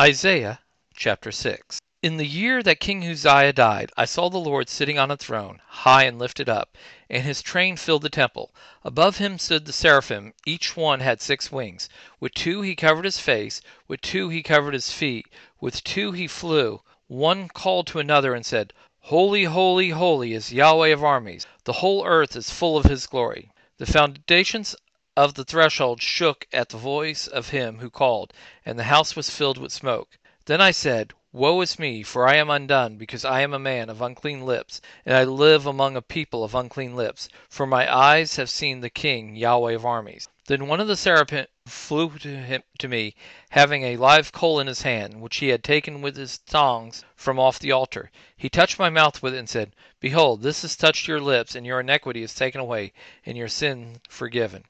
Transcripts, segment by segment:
Isaiah chapter 6 In the year that King Uzziah died, I saw the Lord sitting on a throne, high and lifted up, and his train filled the temple. Above him stood the seraphim: each one had six wings. With two he covered his face, with two he covered his feet, with two he flew. One called to another and said, Holy, holy, holy is Yahweh of armies: the whole earth is full of his glory. The foundations of the threshold shook at the voice of him who called, and the house was filled with smoke. Then I said, Woe is me, for I am undone, because I am a man of unclean lips, and I live among a people of unclean lips, for my eyes have seen the King, Yahweh of armies. Then one of the seraphim flew to, him, to me, having a live coal in his hand, which he had taken with his tongs from off the altar. He touched my mouth with it, and said, Behold, this has touched your lips, and your iniquity is taken away, and your sin forgiven.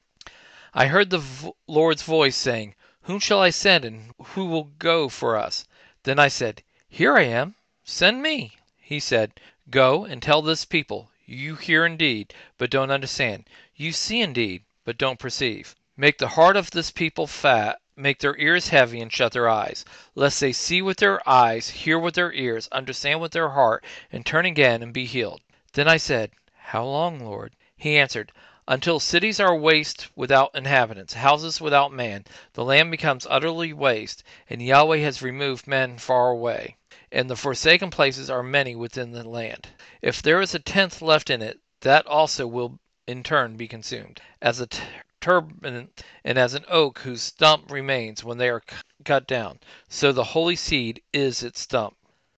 I heard the Lord's voice saying, Whom shall I send, and who will go for us? Then I said, Here I am, send me. He said, Go and tell this people, You hear indeed, but don't understand. You see indeed, but don't perceive. Make the heart of this people fat, make their ears heavy, and shut their eyes, lest they see with their eyes, hear with their ears, understand with their heart, and turn again and be healed. Then I said, How long, Lord? He answered, Until cities are waste without inhabitants, houses without man, the land becomes utterly waste, and Yahweh has removed men far away, and the forsaken places are many within the land. If there is a tenth left in it, that also will in turn be consumed, as a terebinth and as an oak whose stump remains when they are cut down, so the holy seed is its stump.